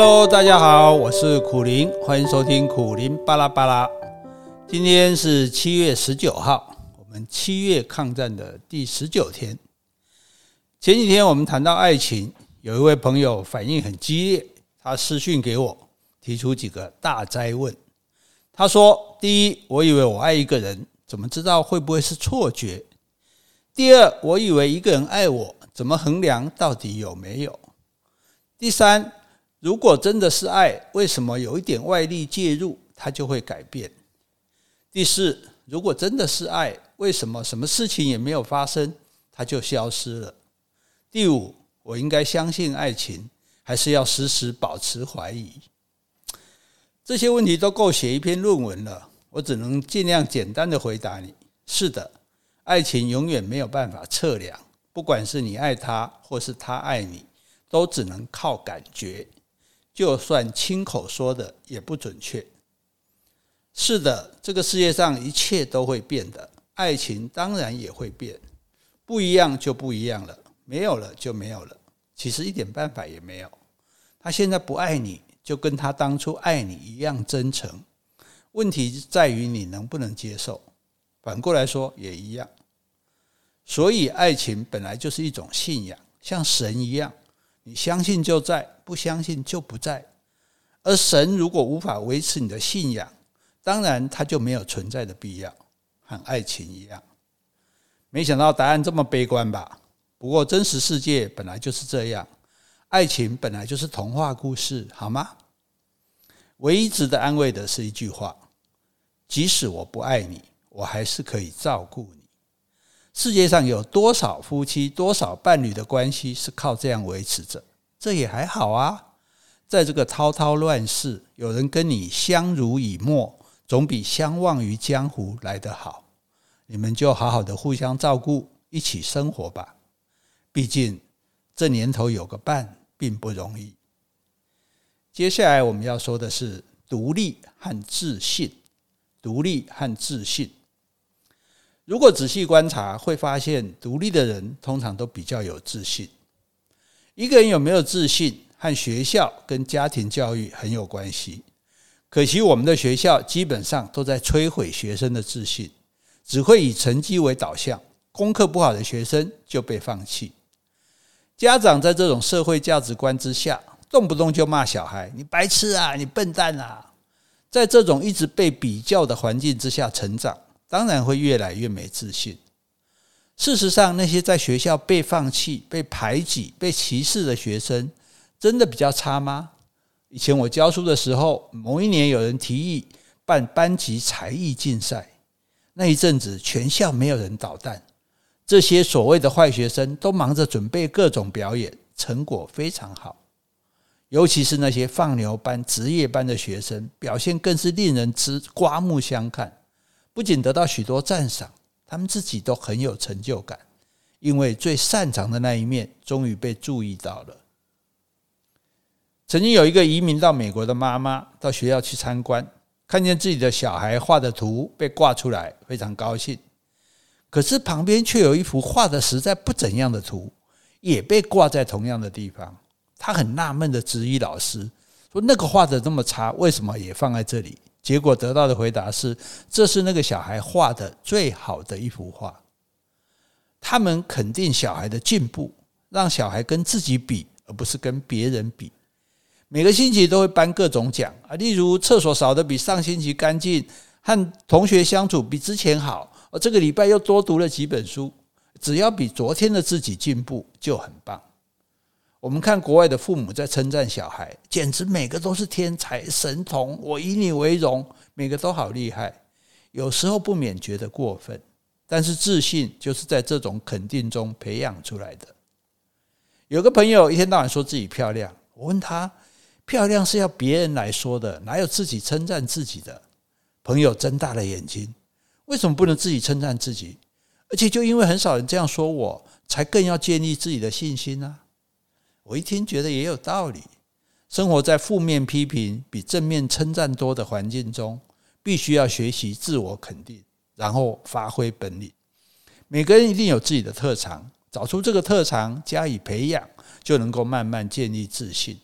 Hello，大家好，我是苦林，欢迎收听苦林巴拉巴拉。今天是七月十九号，我们七月抗战的第十九天。前几天我们谈到爱情，有一位朋友反应很激烈，他私讯给我，提出几个大哉问。他说：第一，我以为我爱一个人，怎么知道会不会是错觉？第二，我以为一个人爱我，怎么衡量到底有没有？第三，如果真的是爱，为什么有一点外力介入，它就会改变？第四，如果真的是爱，为什么什么事情也没有发生，它就消失了？第五，我应该相信爱情，还是要时时保持怀疑？这些问题都够写一篇论文了，我只能尽量简单的回答你：是的，爱情永远没有办法测量，不管是你爱他，或是他爱你，都只能靠感觉。就算亲口说的也不准确。是的，这个世界上一切都会变的，爱情当然也会变，不一样就不一样了，没有了就没有了。其实一点办法也没有。他现在不爱你，就跟他当初爱你一样真诚。问题在于你能不能接受。反过来说也一样。所以爱情本来就是一种信仰，像神一样。你相信就在，不相信就不在。而神如果无法维持你的信仰，当然他就没有存在的必要，和爱情一样。没想到答案这么悲观吧？不过真实世界本来就是这样，爱情本来就是童话故事，好吗？唯一值得安慰的是一句话：即使我不爱你，我还是可以照顾你。世界上有多少夫妻、多少伴侣的关系是靠这样维持着？这也还好啊。在这个滔滔乱世，有人跟你相濡以沫，总比相忘于江湖来得好。你们就好好的互相照顾，一起生活吧。毕竟这年头有个伴并不容易。接下来我们要说的是独立和自信。独立和自信。如果仔细观察，会发现独立的人通常都比较有自信。一个人有没有自信，和学校跟家庭教育很有关系。可惜我们的学校基本上都在摧毁学生的自信，只会以成绩为导向，功课不好的学生就被放弃。家长在这种社会价值观之下，动不动就骂小孩：“你白痴啊，你笨蛋啊！”在这种一直被比较的环境之下成长。当然会越来越没自信。事实上，那些在学校被放弃、被排挤、被歧视的学生，真的比较差吗？以前我教书的时候，某一年有人提议办班级才艺竞赛，那一阵子全校没有人捣蛋，这些所谓的坏学生都忙着准备各种表演，成果非常好。尤其是那些放牛班、职业班的学生，表现更是令人之刮目相看。不仅得到许多赞赏，他们自己都很有成就感，因为最擅长的那一面终于被注意到了。曾经有一个移民到美国的妈妈到学校去参观，看见自己的小孩画的图被挂出来，非常高兴。可是旁边却有一幅画的实在不怎样的图，也被挂在同样的地方。她很纳闷的质疑老师说：“那个画的这么差，为什么也放在这里？”结果得到的回答是：这是那个小孩画的最好的一幅画。他们肯定小孩的进步，让小孩跟自己比，而不是跟别人比。每个星期都会颁各种奖啊，例如厕所扫得比上星期干净，和同学相处比之前好，而这个礼拜又多读了几本书。只要比昨天的自己进步，就很棒。我们看国外的父母在称赞小孩，简直每个都是天才神童，我以你为荣，每个都好厉害。有时候不免觉得过分，但是自信就是在这种肯定中培养出来的。有个朋友一天到晚说自己漂亮，我问他，漂亮是要别人来说的，哪有自己称赞自己的？朋友睁大了眼睛，为什么不能自己称赞自己？而且就因为很少人这样说我，才更要建立自己的信心呢？我一听觉得也有道理。生活在负面批评比正面称赞多的环境中，必须要学习自我肯定，然后发挥本领。每个人一定有自己的特长，找出这个特长加以培养，就能够慢慢建立自信。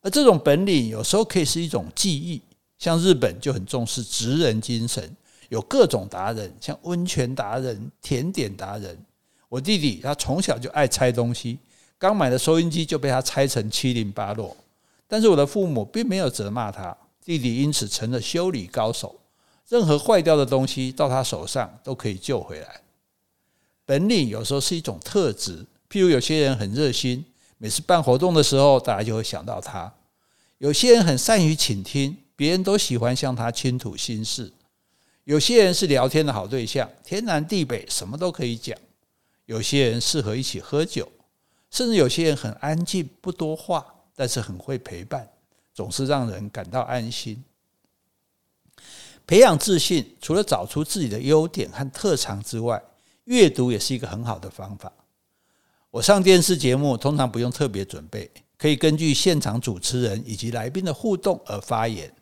而这种本领有时候可以是一种技艺，像日本就很重视职人精神，有各种达人，像温泉达人、甜点达人。我弟弟他从小就爱拆东西，刚买的收音机就被他拆成七零八落。但是我的父母并没有责骂他，弟弟因此成了修理高手。任何坏掉的东西到他手上都可以救回来。本领有时候是一种特质，譬如有些人很热心，每次办活动的时候，大家就会想到他；有些人很善于倾听，别人都喜欢向他倾吐心事；有些人是聊天的好对象，天南地北什么都可以讲。有些人适合一起喝酒，甚至有些人很安静，不多话，但是很会陪伴，总是让人感到安心。培养自信，除了找出自己的优点和特长之外，阅读也是一个很好的方法。我上电视节目通常不用特别准备，可以根据现场主持人以及来宾的互动而发言。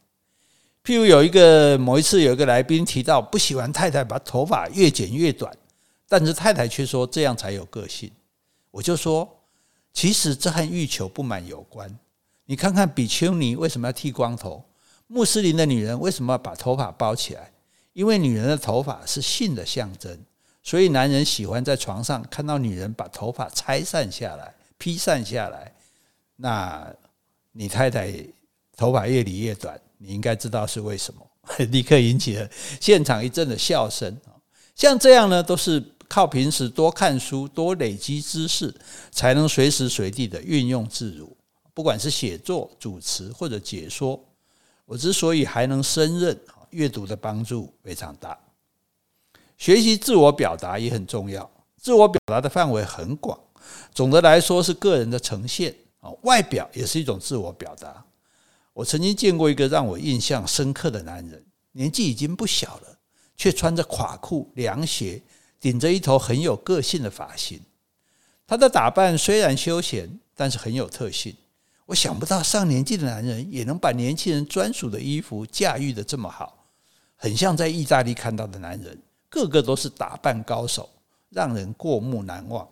譬如有一个某一次，有一个来宾提到不喜欢太太把头发越剪越短。但是太太却说这样才有个性，我就说，其实这和欲求不满有关。你看看比丘尼为什么要剃光头？穆斯林的女人为什么要把头发包起来？因为女人的头发是性的象征，所以男人喜欢在床上看到女人把头发拆散下来、披散下来。那你太太头发越理越短，你应该知道是为什么？立刻引起了现场一阵的笑声。像这样呢，都是。靠平时多看书、多累积知识，才能随时随地的运用自如。不管是写作、主持或者解说，我之所以还能胜任，阅读的帮助非常大。学习自我表达也很重要，自我表达的范围很广。总的来说是个人的呈现啊，外表也是一种自我表达。我曾经见过一个让我印象深刻的男人，年纪已经不小了，却穿着垮裤、凉鞋。顶着一头很有个性的发型，他的打扮虽然休闲，但是很有特性。我想不到上年纪的男人也能把年轻人专属的衣服驾驭得这么好，很像在意大利看到的男人，个个都是打扮高手，让人过目难忘。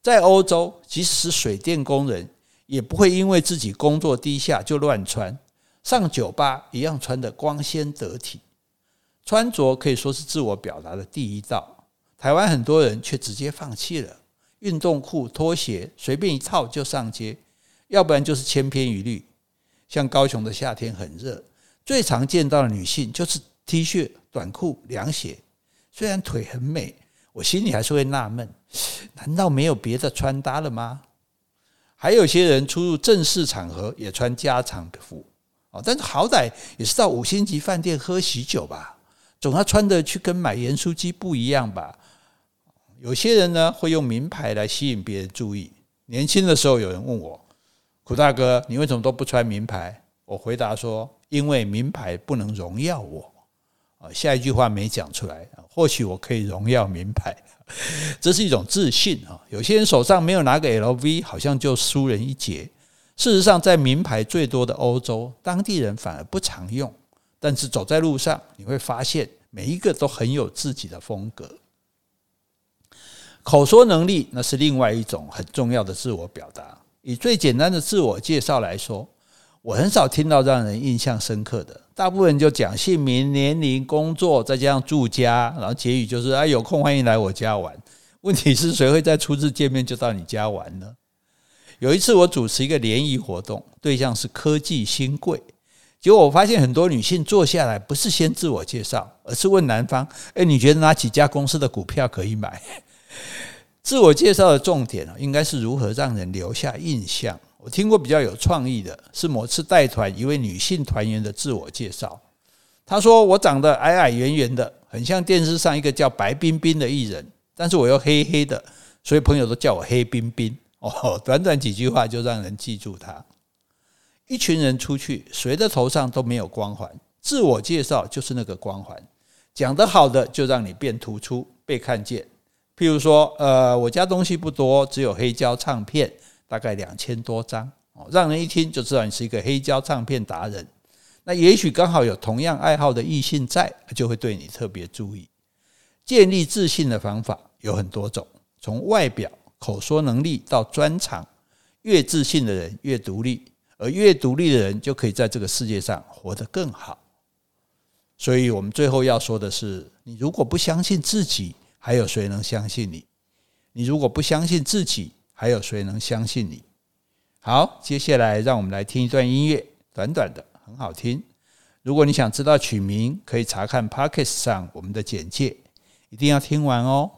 在欧洲，即使是水电工人，也不会因为自己工作低下就乱穿，上酒吧一样穿得光鲜得体。穿着可以说是自我表达的第一道。台湾很多人却直接放弃了，运动裤、拖鞋随便一套就上街，要不然就是千篇一律。像高雄的夏天很热，最常见到的女性就是 T 恤、短裤、凉鞋。虽然腿很美，我心里还是会纳闷：难道没有别的穿搭了吗？还有些人出入正式场合也穿家常服，哦，但是好歹也是到五星级饭店喝喜酒吧，总要穿的去跟买盐酥鸡不一样吧。有些人呢会用名牌来吸引别人注意。年轻的时候，有人问我：“苦大哥，你为什么都不穿名牌？”我回答说：“因为名牌不能荣耀我。”啊，下一句话没讲出来。或许我可以荣耀名牌，这是一种自信啊。有些人手上没有拿个 LV，好像就输人一截。事实上，在名牌最多的欧洲，当地人反而不常用。但是走在路上，你会发现每一个都很有自己的风格。口说能力，那是另外一种很重要的自我表达。以最简单的自我介绍来说，我很少听到让人印象深刻的，大部分就讲姓名、年龄、工作，再加上住家，然后结语就是“啊，有空欢迎来我家玩”。问题是谁会在初次见面就到你家玩呢？有一次我主持一个联谊活动，对象是科技新贵，结果我发现很多女性坐下来不是先自我介绍，而是问男方：“诶，你觉得哪几家公司的股票可以买？” 自我介绍的重点应该是如何让人留下印象。我听过比较有创意的是某次带团一位女性团员的自我介绍，她说：“我长得矮矮圆圆的，很像电视上一个叫白冰冰的艺人，但是我又黑黑的，所以朋友都叫我黑冰冰。”哦，短短几句话就让人记住她。一群人出去，谁的头上都没有光环，自我介绍就是那个光环，讲得好的就让你变突出，被看见。譬如说，呃，我家东西不多，只有黑胶唱片，大概两千多张，哦，让人一听就知道你是一个黑胶唱片达人。那也许刚好有同样爱好的异性在，就会对你特别注意。建立自信的方法有很多种，从外表、口说能力到专长，越自信的人越独立，而越独立的人就可以在这个世界上活得更好。所以，我们最后要说的是：你如果不相信自己，还有谁能相信你？你如果不相信自己，还有谁能相信你？好，接下来让我们来听一段音乐，短短的，很好听。如果你想知道曲名，可以查看 Pocket 上我们的简介，一定要听完哦。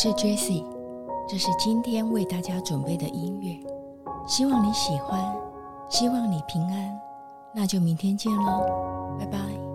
是 Jessie，这是今天为大家准备的音乐，希望你喜欢，希望你平安，那就明天见喽，拜拜。